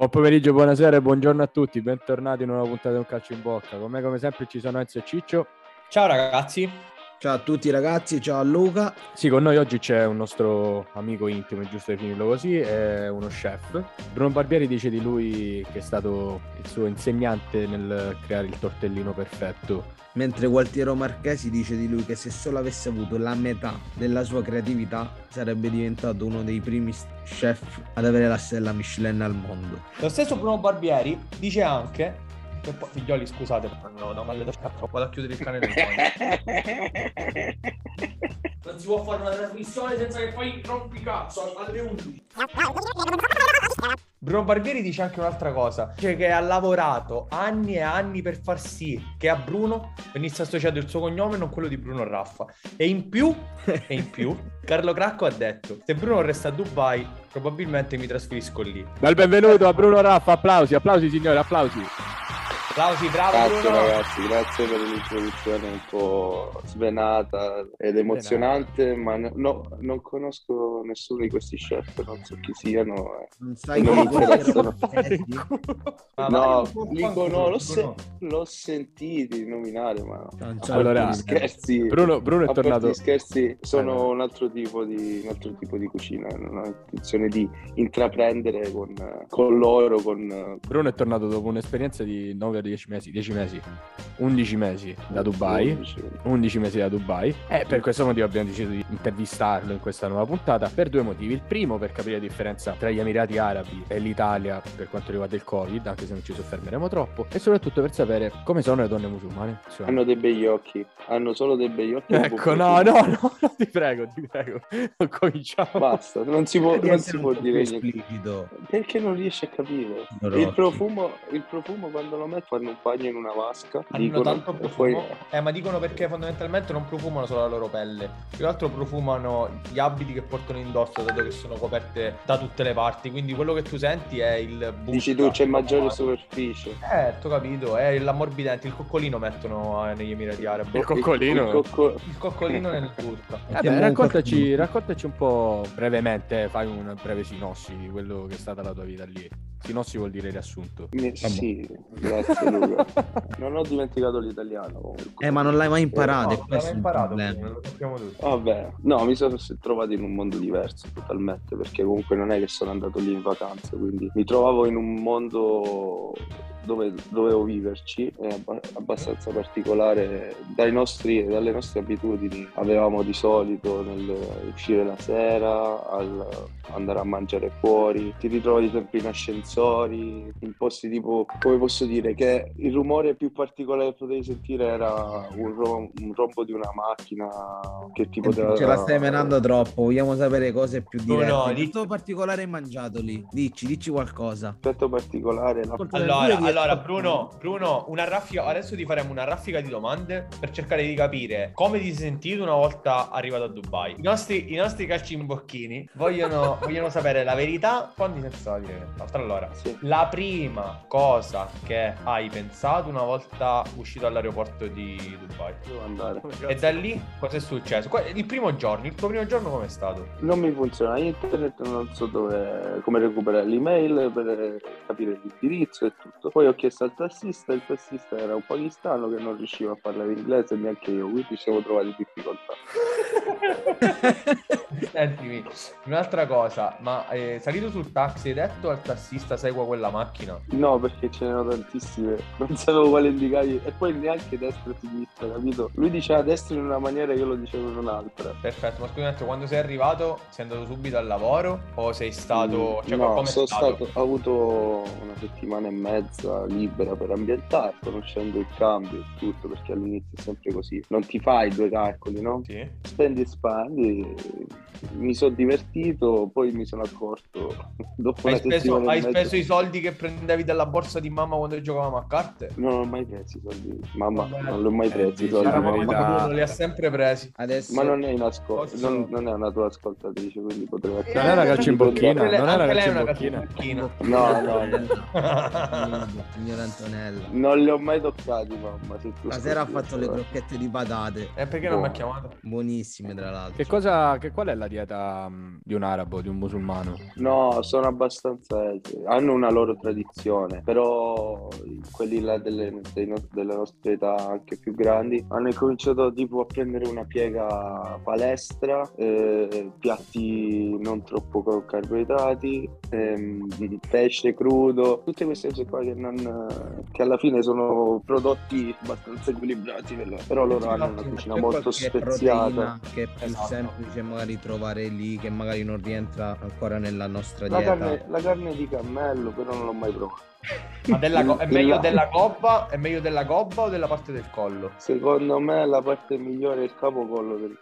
Buon pomeriggio, buonasera e buongiorno a tutti. Bentornati in una puntata di Un Calcio in Bocca. Con me, come sempre, ci sono Enzo e Ciccio. Ciao ragazzi. Ciao a tutti ragazzi, ciao a Luca. Sì, con noi oggi c'è un nostro amico intimo, è giusto definirlo così, è uno chef. Bruno Barbieri dice di lui che è stato il suo insegnante nel creare il tortellino perfetto. Mentre Gualtiero Marchesi dice di lui che se solo avesse avuto la metà della sua creatività sarebbe diventato uno dei primi chef ad avere la stella Michelin al mondo. Lo stesso Bruno Barbieri dice anche che poi, figlioli, scusate, no, no, vado a chiudere il cane del Non si può fare una trasmissione senza che poi rompi cazzo alle 11. Bruno Barbieri dice anche un'altra cosa, cioè che ha lavorato anni e anni per far sì che a Bruno venisse associato il suo cognome e non quello di Bruno Raffa. E in più, e in più, Carlo Cracco ha detto, se Bruno resta a Dubai, probabilmente mi trasferisco lì. Bel benvenuto a Bruno Raffa, applausi, applausi signori, applausi. Applausi, bravo Grazie Bruno. ragazzi, grazie per l'introduzione un po' svenata ed emozionante, ma no- no, non conosco nessuno di questi chef, non so chi siano. eh. Non sai Non mi chi interessano. Ma No, li conosco, l'ho, se- Bruno. l'ho sentiti nominare, ma Allora, scherzi, Bruno, Bruno è tornato... gli scherzi sono Allora. un altro tipo di, un altro tipo di cucina, non ho intenzione di intraprendere con, con loro, con Bruno è tornato dopo un'esperienza di 9-10 mesi, 10 mesi, 11 mesi da Dubai. 11 mesi da Dubai e per questo motivo abbiamo deciso di intervistarlo in questa nuova puntata per due motivi. Il primo per capire la differenza tra gli Emirati Arabi e l'Italia per quanto riguarda il Covid, anche se non ci soffermeremo troppo, e soprattutto per sapere come sono le donne musulmane. Insomma. Hanno dei begli occhi, hanno solo dei begli occhi. Ecco, no, no, no, no, ti prego, ti prego. Non cominciamo. Basta, non si può, non si può dire niente. esplicito. Perché non riesci a capire? Il profumo, il profumo quando lo metto fanno un bagno in una vasca. Hanno dicono, tanto profumo, poi eh, ma dicono perché fondamentalmente non profumano solo la loro pelle, più che altro profumano gli abiti che portano indosso, dato che sono coperte da tutte le parti. Quindi quello che tu senti è il busta. dici tu c'è maggiore superficie. Eh, ho capito, è l'ammorbidente, il coccolino mettono eh, negli Emirati Arabi. Il coccolino. Il cocco- Il coccolino nel. Vabbè, Mettiamo un raccontaci, raccontaci un po' brevemente, fai una breve sinossi di quello che è stata la tua vita lì. Sinossi vuol dire riassunto. Mi- Sì, grazie Luca. non ho dimenticato l'italiano comunque. Eh, ma non l'hai mai imparato, No, è l'abbiamo questo il imparato, lo sappiamo tutti. Vabbè, no, mi sono trovato in un mondo diverso totalmente perché comunque non è che sono andato lì in vacanza, quindi mi trovavo in un mondo dove dovevo viverci, è abba- abbastanza particolare dai nostri, dalle nostre abitudini. Avevamo di solito nel uscire la sera, al andare a mangiare fuori, ti ritrovi sempre in ascensori, in posti tipo, come posso dire, che il rumore più particolare che potevi sentire era un, rom- un rombo di una macchina che ti poteva... Ce la stai menando troppo, vogliamo sapere cose più No, dirette. no, Che lì- tuo particolare hai mangiato lì? Dici, dici qualcosa. aspetto particolare la- Allora, allora Bruno, Bruno, una raffica, adesso ti faremo una raffica di domande per cercare di capire come ti sei sentito una volta arrivato a Dubai. I nostri, i nostri calcimbocchini vogliono, vogliono sapere la verità quando senza dire nient'altro. Allora, Sì. la prima cosa che hai pensato una volta uscito dall'aeroporto di Dubai. devo andare. E da lì cosa è successo? Il primo giorno, il tuo primo giorno com'è stato? Non mi funziona internet, non so dove, come recuperare l'email per capire l'indirizzo e tutto. Poi ho chiesto al tassista, il tassista era un pakistano che non riusciva a parlare inglese neanche io, quindi ci siamo trovati in difficoltà. Sentimi, un'altra cosa, ma eh, salito sul taxi hai detto al tassista segua quella macchina? No, perché ce n'erano tantissime, non sapevo quale indicare e poi neanche destra e sinistra, capito? Lui diceva destra in una maniera e io lo dicevo in un'altra. Perfetto, ma scusa un attimo, quando sei arrivato sei andato subito al lavoro o sei stato... Cioè, Mm, no, come sono stato? stato, ho avuto una settimana e mezza libera per ambientare, conoscendo il cambio e tutto, perché all'inizio è sempre così. Non ti fai due calcoli, no? Sì. Spendi e spandi, mi sono divertito, poi mi sono accorto dopo Hai, speso, hai speso i soldi che prendevi dalla borsa di mamma quando giocavamo a carte? Non ho mai preso i soldi, mamma, Vabbè. non li ho mai Eh, presi i dici soldi. la Mamma verità. Bruno li ha sempre presi. Adesso Ma non è, in ascol- Posso- non, non è una tua ascoltatrice, quindi potrei Non è una calcimbocchina, Anche lei- non è una una calcimbocchina. calcimbocchina. No, no, no. Signora Antonella. Non li ho mai toccati, mamma. se tu Stasera ha fatto le crocchette di patate. E perché non mi ha chiamato? Buonissime, tra l'altro. Che cosa, che, qual è la dieta mh, di un arabo, di un musulmano. No, sono abbastanza. Hanno una loro tradizione, però quelli là delle, dei no- delle nostre età anche più grandi hanno incominciato tipo a prendere una piega palestra, eh, piatti non troppo carboidrati, ehm, pesce crudo, tutte queste cose qua che, non, che alla fine sono prodotti abbastanza equilibrati, però- loro hanno una cucina molto speziata. proteina che è più Esatto. semplice magari trovare lì, che magari non rientra ancora nella nostra La dieta. carne, la carne di cammello, però non l'ho mai provata. Ma della è meglio della gobba? È meglio della gobba o della parte del collo? Secondo me la parte migliore è il capocollo del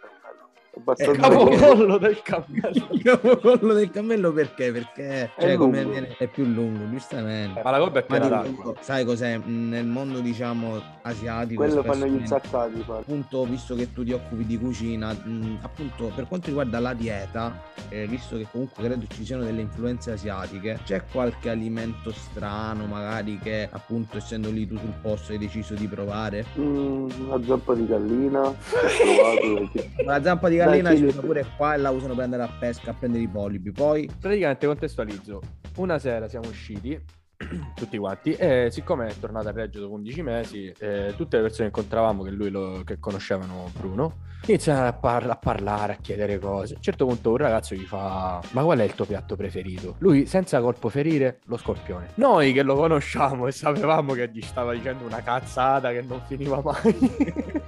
È Eh, abbastanza Capocollo del cammello. Il capocollo del cammello perché? Perché È cioè, viene- è più lungo, giustamente. Ma la gobba è piena d'acqua. sai cos'è? Mm, Nel mondo, diciamo, asiatico, Quello fanno gli insaccati. appunto, visto che tu ti occupi di cucina, mh, appunto, per quanto riguarda la dieta, eh, visto che comunque credo ci siano delle influenze asiatiche, c'è qualche alimento strano, magari che appunto, essendo lì tu sul posto, hai deciso di provare? Mm, una zappa di gallina. Ho provato perché- La zampa di gallina Filippo. usa pure qua e la usano per andare a pesca, a prendere i polipi. Poi, Praticamente contestualizzo. Una sera siamo usciti tutti quanti e siccome è tornato a Reggio dopo 11 mesi, eh, tutte le persone che incontravamo che lui lo, che conoscevano Bruno iniziano a, par- a parlare, a chiedere cose. A un certo punto un ragazzo gli fa: Ma qual è il tuo piatto preferito? Lui, senza colpo ferire, lo scorpione. Noi che lo conosciamo e sapevamo che gli stava dicendo una cazzata che non finiva mai.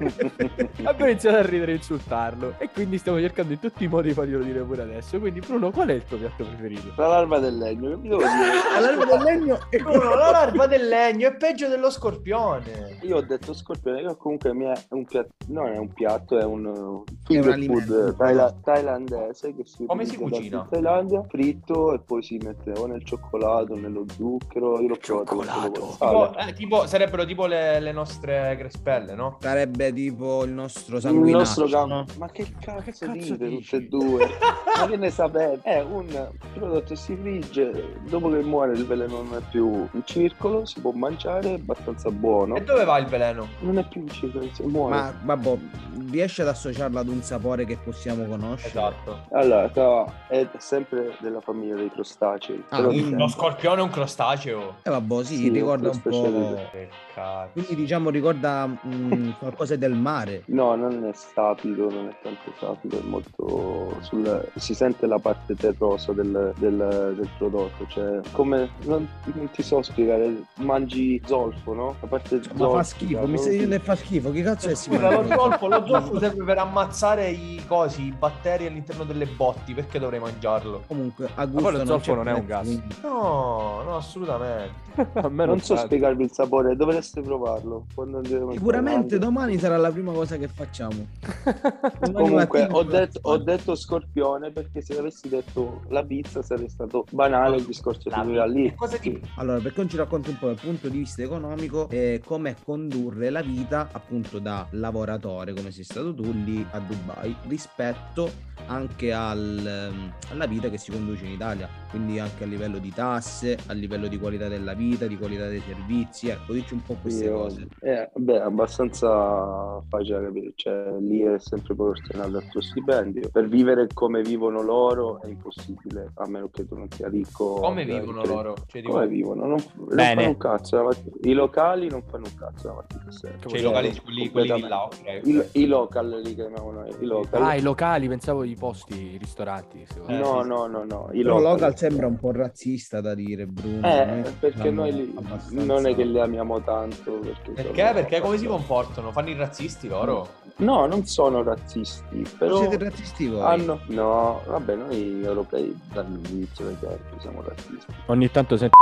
Abbiamo iniziato a ridere e insultarlo. E quindi stiamo cercando in tutti i modi di farglielo dire pure adesso. Quindi, Bruno, qual è il tuo piatto preferito? La larva del legno, che vi devo dire? all'alba del legno Bruno, la larva del legno è peggio dello scorpione. Io ho detto scorpione, che comunque mi è un piatto, non è un piatto, è un uh, È un finger food thaila- thailandese che si Come si cucina? In Thailandia, fritto e poi si mette o nel cioccolato, nello zucchero. Io l'ho provato Tipo, eh, tipo- sarebbero tipo le, le nostre crespelle, no? sarebbe tipo il nostro Il sanguinaccio, nostro campo. no? Ma che cazzo, che cazzo dite tutte e due? Ma che ne sapete? È un prodotto si frigge, dopo che muore il veleno non è più in circolo, si può mangiare, è abbastanza buono. E dove va il veleno? Non è più in circolo, si muore. Ma vabbè, riesce ad associarlo ad un sapore che possiamo conoscere? Esatto. Allora, no, è sempre della famiglia dei crostacei. Ah. Lo scorpione è un crostaceo. Eh vabbè, sì, Sì, ricorda un po'... cazzo. Quindi diciamo ricorda mh, qualcosa del mare. No, non è sapido, non è tanto sapido, è molto sul... si sente la parte terrosa del, del- del prodotto, cioè come non, non ti so spiegare, mangi zolfo, no? La parte Ma fa schifo, mi stai dicendo che fa schifo, che cazzo è Scusa, lo zolfo, lo zolfo serve per ammazzare i cosi, i batteri all'interno delle botti. Perché dovrei mangiarlo? Comunque, a poi gusto lo non zolfo c'è non è un gas. No, no, assolutamente. A me Non so spiegarvi il sapore, dovreste provarlo. Sicuramente domani sarà la prima cosa che facciamo. Comunque ho detto, ho detto scorpione perché se avessi detto la pizza sarebbe stato banale il discorso La finirà lì. Ti... Allora, per non ci racconti un po' dal punto di vista economico eh, come condurre la vita appunto da lavoratore, come sei stato tu lì a Dubai, rispetto anche al, alla vita che si conduce in Italia, quindi anche a livello di tasse, a livello di qualità della vita, di qualità dei servizi, ecco, dici un po' queste Io- cose. Eh, beh, abbastanza facile da capire, cioè lì è sempre proporzionale al tuo stipendio. Per vivere come vivono loro è impossibile, a meno che tu non sia ricco. Come vivono loro? Cioè, Come vivono? Non, non Bene. fanno un cazzo. I locali non fanno un cazzo la mattina a sera. cioè, i locali, quelli, quelli di là, ok. I, i local li chiamavano i local. Ah, i locali, pensavo i posti, i ristoranti. secondo Eh, no, sì, no, no, no, i local. local sembra un po' razzista da dire, Bruno. Eh, Noi perché noi li- abbastanza- non è che li amiamo tanto. Perché, Perché? sono Perché come si comportano? Fanno i razzisti loro? No, non sono razzisti, però Siete razzisti voi? hanno... No, vabbè, noi europei dall'inizio dei tempi siamo razzisti. Ogni tanto sento.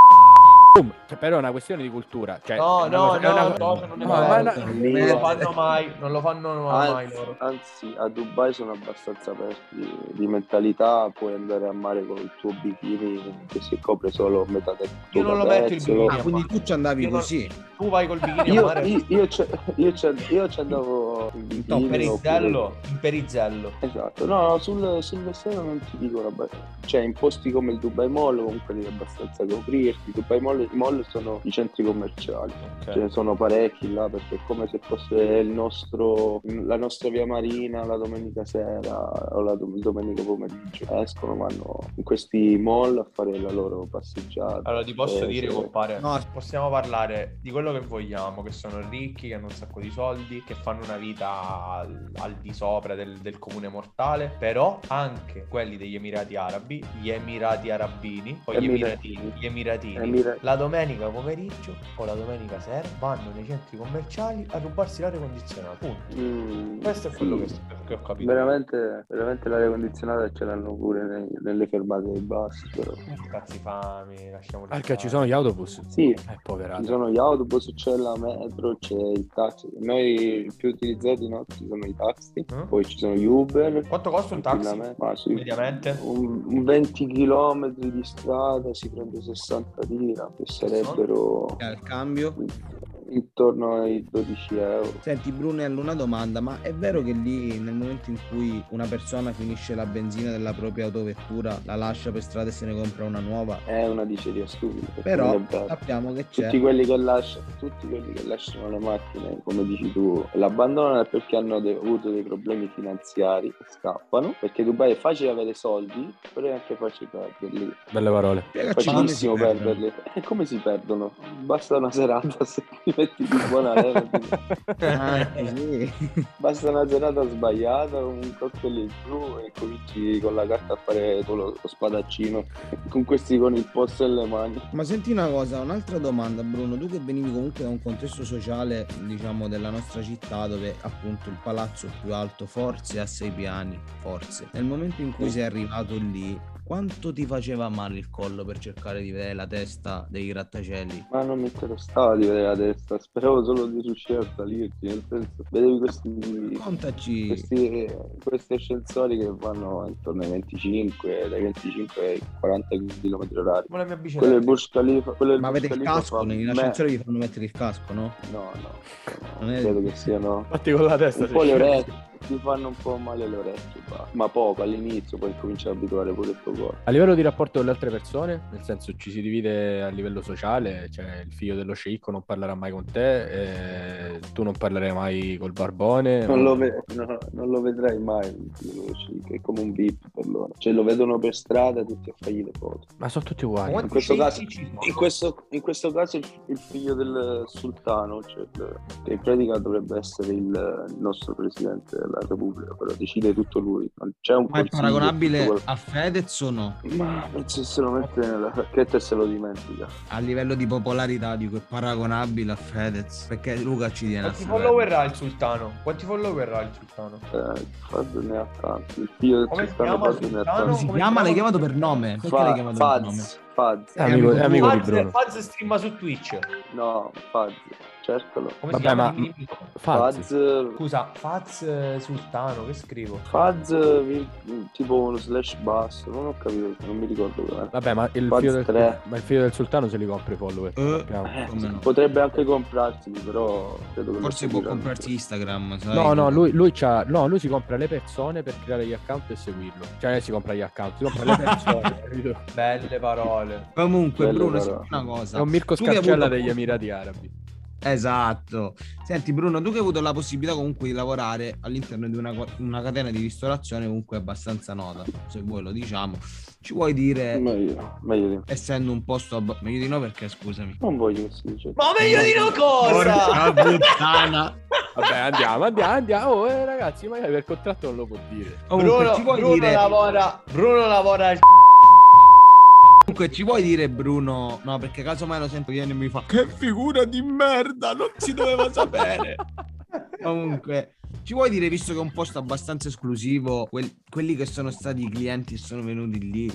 Boom. Cioè, però è una questione di cultura. Cioè, No, è una no, cosa- è no, una- no, non Ma- ma- Non lo fanno mai, non lo fanno mai Anzi, loro. anzi, a Dubai sono abbastanza aperti di, mentalità, puoi andare a mare con il tuo bikini che si copre solo metà del tuo Io non lo metto il bikini. Ah, quindi tu ci andavi Io non- così. Tu vai col bikini a Io, mare? io, io, ci- io ci- io ci andavo in No, bikini Perizello, oppure- in Perizello. Esatto, no, no, sul, sul vestito non ti dico roba. Cioè, in posti come il Dubai Mall comunque devi abbastanza coprirti. Dubai Mall, i mall sono i centri commerciali. Ok. Ce ne sono parecchi là perché è come se fosse il nostro, la nostra via marina la domenica sera o la dom- domenica pomeriggio. Escono, vanno in questi mall a fare la loro passeggiata. Allora ti posso Eh, dire, sì. compare, No. possiamo parlare di quello che vogliamo, che sono ricchi, che hanno un sacco di soldi, che fanno una vita al, al di sopra del, del comune mortale, però anche quelli degli Emirati Arabi, gli Emirati Arabini, o gli Emiratini. Emiratini, gli Emiratini, Emira- la domenica pomeriggio o la domenica sera vanno nei centri commerciali a rubarsi l'aria condizionata. Punto. Mm, Questo è quello sì. che, che ho capito. Veramente, veramente l'aria condizionata ce l'hanno pure nei- nelle fermate dei bus. Però. Cazzi fami, lasciamo Anche ci sono gli autobus. Sì, Eh, ci sono gli autobus, c'è la metro, c'è il taxi. Noi più utilizzati no? ci sono i taxi, Mm? poi ci sono gli Uber. Quanto costa un taxi? Ma sui- Mediamente? Un, un 20 km di strada si prende 60 lira, che sarebbero Al cambio. Intorno ai 12 euro. Senti Brunello, una domanda, ma è vero che lì nel momento in cui una persona finisce la benzina della propria autovettura, la lascia per strada e se ne compra una nuova? È una diceria stupida. Però sappiamo che Tutti c'è. quelli che, lasciano, tutti quelli che lasciano le macchine, come dici tu, l'abbandonano è perché hanno de- avuto dei problemi finanziari e scappano. Perché Dubai è facile avere soldi, però è anche facile perderli. Belle parole. È facilissimo perderli. E come si perdono? Basta una serata se ti metti di buona leva. Ah, sì. Basta una serata sbagliata, un cocktail in più e cominci con la carta a fare lo, lo spadaccino. Con questi con il posto nelle mani. Ma senti una cosa, un'altra domanda Bruno, tu che venivi comunque da un contesto sociale, diciamo, della nostra città dove appunto il palazzo più alto forse ha sei piani, forse. Nel momento in cui sei arrivato lì, quanto ti faceva male il collo per cercare di vedere la testa dei grattacieli? Ma non mi interessava di vedere la testa, speravo solo di riuscire a salirci, nel senso, vedevi questi, Contaci. questi, questi ascensori che vanno intorno ai 25, dai 25 ai 40 km orari. Come la mia Quello bicicletta. del Burj Khalifa, quello del Ma Burj avete il casco? fa Negli me- ascensori vi fanno mettere il casco, no? No, no, Non no, è- credo che siano Infatti con la testa un po' le orecchie, ti fanno un po' male le orecchie, va. ma poco all'inizio, poi cominci ad abituare pure il tuo corpo. A livello di rapporto con le altre persone, nel senso ci si divide a livello sociale, cioè il figlio dello sceicco non parlerà mai con te, eh, tu non parlerai mai col barbone. Non lo, ve- no, non lo vedrai mai, il figlio dello sceicco, è come un VIP per loro. Cioè lo vedono per strada tutti a fargli le foto. Ma sono tutti uguali. In questo caso, in questo, in questo caso il, il figlio del sultano, cioè il- che in pratica dovrebbe essere il, il nostro presidente della Repubblica, però decide tutto lui. Non c'è un Ma è paragonabile quello- a Fedez o no? Ma penso che se lo mette nella sacchetta e se lo dimentica. A livello di popolarità dico è paragonabile a Fedez perché Luca ci tiene a Quanti saperlo. follower ha il sultano? Quanti follower ha il sultano? Eh, Fad ne ha tanti. Il figlio del Come si sultano Fad ne ha tanti. si chiama? L'hai chiama? chiamato per nome? Perché l'hai Fa- chiamato per nome? Faz, Faz. È amico, è amico di Faz, Bruno. Faz streama su Twitch. No, Faz, cercalo. Come Vabbè, si chiama? ma-. Fazzi. Faz, Scusa, Faz eh, sultano, che scrivo? Faz, vi- tipo uno slash basso, non ho capito, non mi ricordo bene. Vabbè, ma il, Faz figlio del, ma il figlio del sultano se li compra i follower. Eh, sappiamo. Eh, no? Potrebbe anche comprarsi, però credo che lo Forse può comprarsi Instagram, sai? No, no, lui, lui, c'ha- no, lui si compra le persone per creare gli account e seguirlo. Cioè, non si compra gli account, si compra le persone. Belle parole. Comunque, Bello, Bruno, senti una cosa. È un Mirko Scarcella degli Emirati Arabi. Esatto. Senti, Bruno, tu che hai avuto la possibilità comunque di lavorare all'interno di una, una catena di ristorazione comunque abbastanza nota, se vuoi lo diciamo, ci vuoi dire, Meglio, meglio di no. essendo un posto... abba- meglio di no perché, scusami. Non voglio che si dice. Ma meglio di no cosa? Porca puttana. Vabbè, andiamo, andiamo, andiamo. Oh, eh, ragazzi, magari per contratto non lo può dire. Comunque, Bruno, ci vuoi Bruno dire... lavora. Bruno lavora al Comunque ci vuoi dire Bruno? No, perché casomai lo sento viene e mi fa Che figura di merda, non si doveva sapere. Comunque, ci vuoi dire, visto che è un posto abbastanza esclusivo, quel- quelli che sono stati i clienti e sono venuti lì,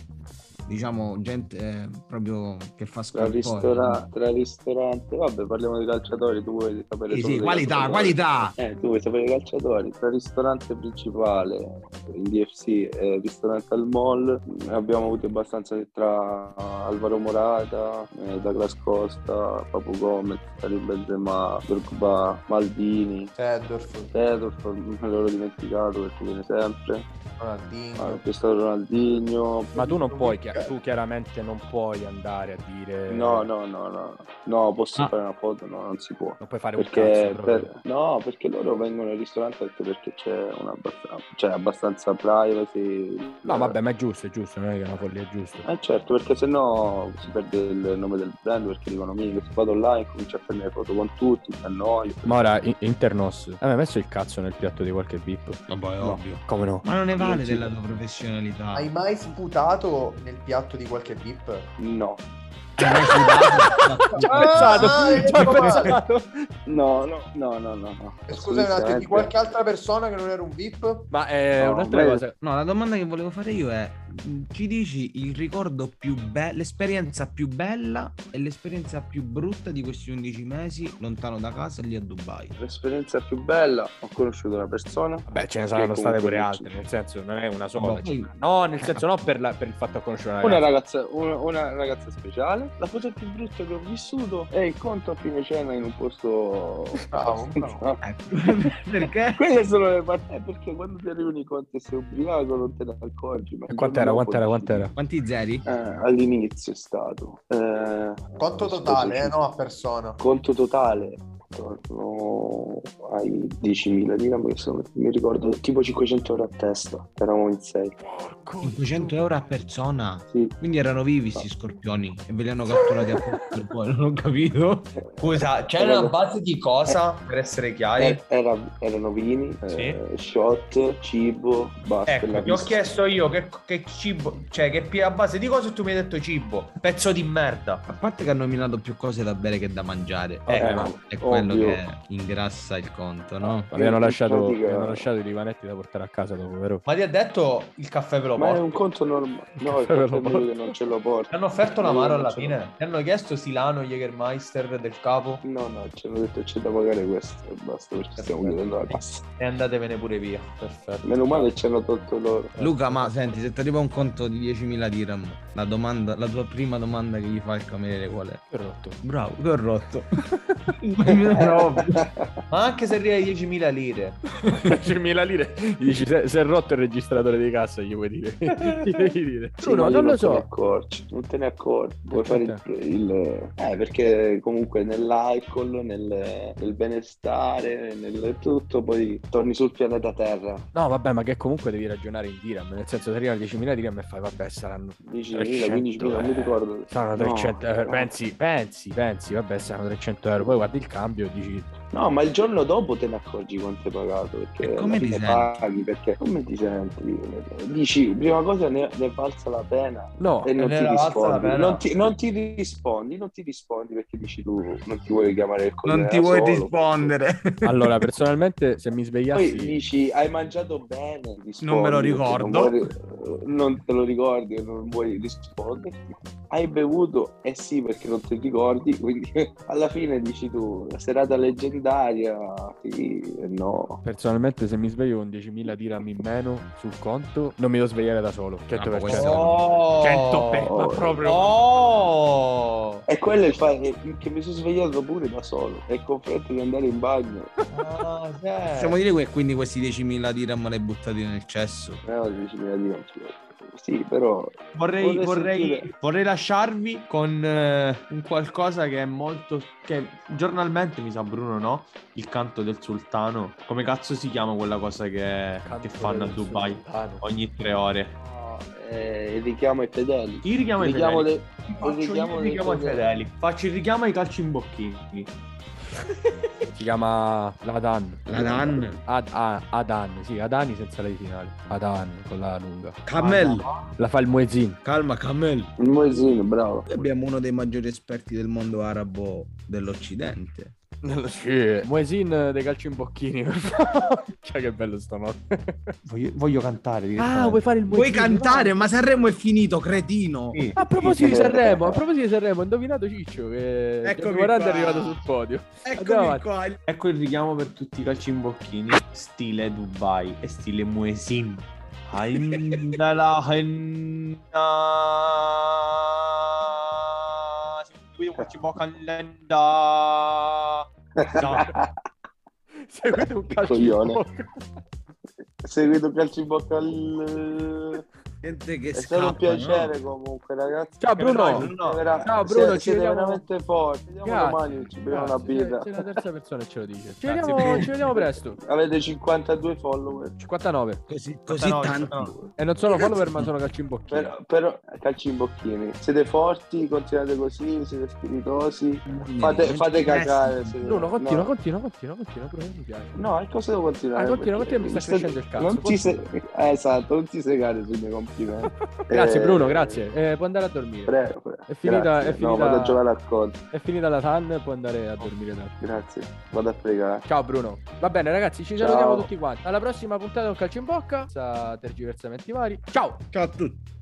diciamo gente eh, proprio che fa Tra, scorpore. ristora- tra ristorante, vabbè, parliamo di calciatori, tu vuoi sapere Sì, solo sì, qualità, qualità. Eh, tu vuoi sapere i calciatori? Tra ristorante principale, in DFC e ristorante al mall, abbiamo avuto abbastanza tra Alvaro Morata, eh, Douglas Costa, Papu Gomez, Karim Benzema, Drogba, Maldini, Seddorf, Tedorf, me l'ero dimenticato perché viene sempre, Ronaldinho. ah, stato Ronaldinho, Ma tu non puoi, chi- tu chiaramente non puoi andare a dire... no, no, no, no, no, posso Ah. fare una foto? No, non si può. Non puoi fare un Perché cazzo proprio. per- no, perché loro vengono al ristorante anche perché c'è una abbast- cioè, abbastanza privacy. No, vabbè, ma è giusto, è giusto, non è che è una follia, è giusto. Eh certo, perché sennò si perde il nome del brand perché dicono mica se vado online comincio a prendere foto con tutti, mi annoio. Ma ora, in- Internos, hai mai messo il cazzo nel piatto di qualche VIP? Vabbè, è No. ovvio. Come no? Ma non ne vale Non della tua professionalità. Hai mai sputato nel piatto di qualche VIP? No? Ci ho pensato, ah, ci ho ecco pensato. no, no, no, no, no. no. Eh, Scusa un attimo, di Assolutamente. qualche altra persona che non era un VIP? Ma è No, un'altra beh, cosa. No, la domanda che volevo fare io è: ci dici il ricordo più bello, l'esperienza più bella e l'esperienza più brutta di questi 11 mesi lontano da casa lì a Dubai? L'esperienza più bella, ho conosciuto una persona. Beh, ce ne saranno state pure altre, nel senso, non è una sola. Boh, poi- No, nel senso, non per, la- per il fatto di conoscere una Una ragazza. ragazza, una, una ragazza speciale. La cosa più brutta che ho vissuto è il conto a fine cena in un posto. Bravo, bravo. Ecco, perché? Quelle sono le parti. Perché quando ti arrivano i conti e sei ubriaco non te ne accorgi. ma E quant'era, quant'era, quant'era? Quanti zeri? Eh, all'inizio è stato. Eh, Conto totale, eh, no a persona. Conto totale. Torno ai 10.000 dirham che sono, mi ricordo tipo 500 euro a testa eravamo in 6 500 euro a persona. sì. Quindi erano vivi sti scorpioni e ve li hanno catturati a per poi, non ho capito. Scusa, c'è una base di cosa, per essere chiari? Eh, era- erano vini eh, shot cibo basta Ecco, ti ho chiesto io che, che cibo, cioè che a base di cosa tu mi hai detto cibo, pezzo di merda. A parte che ha nominato più cose da bere che da mangiare. Eh, Eh, ma- è quello che ingrassa il conto, no? Avevano in lasciato, lasciato i divanetti da portare a casa dopo, vero? Ma ti ha detto il caffè ve lo ma è porto? un conto normale no il caffè è meglio porto. che non ce lo porto Ti hanno offerto l'amaro alla fine? Ti hanno chiesto Silano Jägermeister del capo? no no ci hanno detto c'è da pagare questo e basta perché stiamo chiudendo la cassa E andatevene pure via. Perfetto. meno male ci hanno tolto loro Luca, ma senti, se ti arriva un conto di 10.000 dirham, la domanda, la tua prima domanda che gli fa il cameriere qual è? Che rotto. Bravo, che ho rotto. Ma anche se arriva ai 10.000 lire. 10.000 lire. Gli dici, se, se è rotto il registratore di cassa, gli vuoi dire. Gli devi dire. Sì, Bruno, ma non lo te ne so. accorgi, non te ne accorgi. Vuoi fare il, Perché? il- Eh, perché comunque nell'alcol, nel, nel benestare, nel tutto, poi torni sul pianeta Terra. No, vabbè, ma che comunque devi ragionare in dirham. Nel senso, se arrivano 10.000 dirham e fai, vabbè, saranno 10.000, 300, 15.000, non mi eh. ricordo. Saranno No, 300 euro. no. Pensi, pensi, pensi, vabbè, saranno 300 euro. Poi guardi il cambio e dici, No, ma il giorno dopo te ne accorgi quanto hai pagato. Perché E come ti senti? paghi, perché come ti senti? Dici, prima cosa ne, ne valsa la pena. no, E non ti rispondi, non ti, non ti rispondi, non ti rispondi perché dici tu non ti vuoi chiamare il Non ti vuoi solo. rispondere. allora, personalmente, se mi Poi svegliassi... dici hai mangiato bene, rispondi, Non me lo ricordo. Non, vuoi- non te lo ricordi, non vuoi risponderti. Hai bevuto? Eh sì, perché non ti ricordi, quindi alla fine dici tu, la serata leggendaria, sì e no. Personalmente, se mi sveglio con 10.000 dirham in meno sul conto, non mi devo svegliare da solo. 100%. ma questo- Oh! 100 per, ma proprio. Oh! E quello è il fatto che- che mi sono svegliato pure da solo, e con fretta di andare in bagno. Sì. Possiamo dire che quindi questi 10.000 dirham li hai buttati nel cesso. No, 10.000 di non ci vedo. Sì, però Vorrei, Vorrei vorrei- lasciarvi con eh, un qualcosa che è molto. che giornalmente mi sa Bruno, no? Il canto del sultano. Come cazzo si chiama quella cosa che, che fanno a Dubai ogni tre ore? eh, il richiamo ai fedeli. Il richiamo ai fedeli. dei- Faccio il richiamo il richiamo ai fedeli. fedeli. Faccio il richiamo ai calci in bocchini. Si chiama Ladan. La Dan. Ad, ah, Adan, sì, Adani senza la I finale. Adan con la lunga. Camel. La fa il Muezzin. Calma, Camel. Il Moesino, bravo. Noi abbiamo uno dei maggiori esperti del mondo arabo dell'Occidente. Sì. Muesin dei calci in bocchini, per favore. Cioè, che bello sto notte. Voglio, voglio cantare. Ah, vuoi fare il Vuoi Muesin? cantare? Vai. Ma Sanremo è finito, cretino. Sì. A proposito di Sì. Sanremo, a proposito di Sanremo, ho indovinato Ciccio che Eccomi è arrivato sul podio. Eccomi qua. Ecco il richiamo per tutti i calcimbocchini. Stile Dubai e stile Muesin. Seguito un all'enda. Seguite un calcio in Coglione. bocca. Seguito calcio in bocca al... Gente che È stato un scappa, piacere no? comunque ragazzi. Ciao Bruno. Bruno. Vera- Ciao, Bruno, siete, ci siete vediamo- veramente forti. Ci vediamo Grazie. domani, ci beviamo una birra. C'è la terza persona che ce lo dice. Ci Grazie, vediamo, Bruno. ci vediamo presto. Avete 52 follower. 59. Così, così no, tanti. no. E non sono follower, ma sono calci in bocchina. Però, però calci in bocchini. Siete forti, continuate così, siete spiritosi. Fate, fate cagare. Bruno, continua, no. continua, continua, continua, Bruno, mi piace. No, e cosa devo continuare? Ah, continua, continua, mi sta crescendo il cazzo, Non ti se... eh, esatto, non ti segare sui miei complimenti. Grazie Eh, Bruno, grazie. Eh, può andare a dormire. Prego, prego. È finita- Grazie. è finita- No, vado a giocare a COD. È finita la TAN, può andare a dormire da. Grazie. Vado a pregare. Ciao Bruno. Va bene ragazzi, ci Ciao. salutiamo tutti quanti. Alla prossima puntata con calcio in bocca. Sa tergiversamenti vari. Ciao. Ciao a tutti.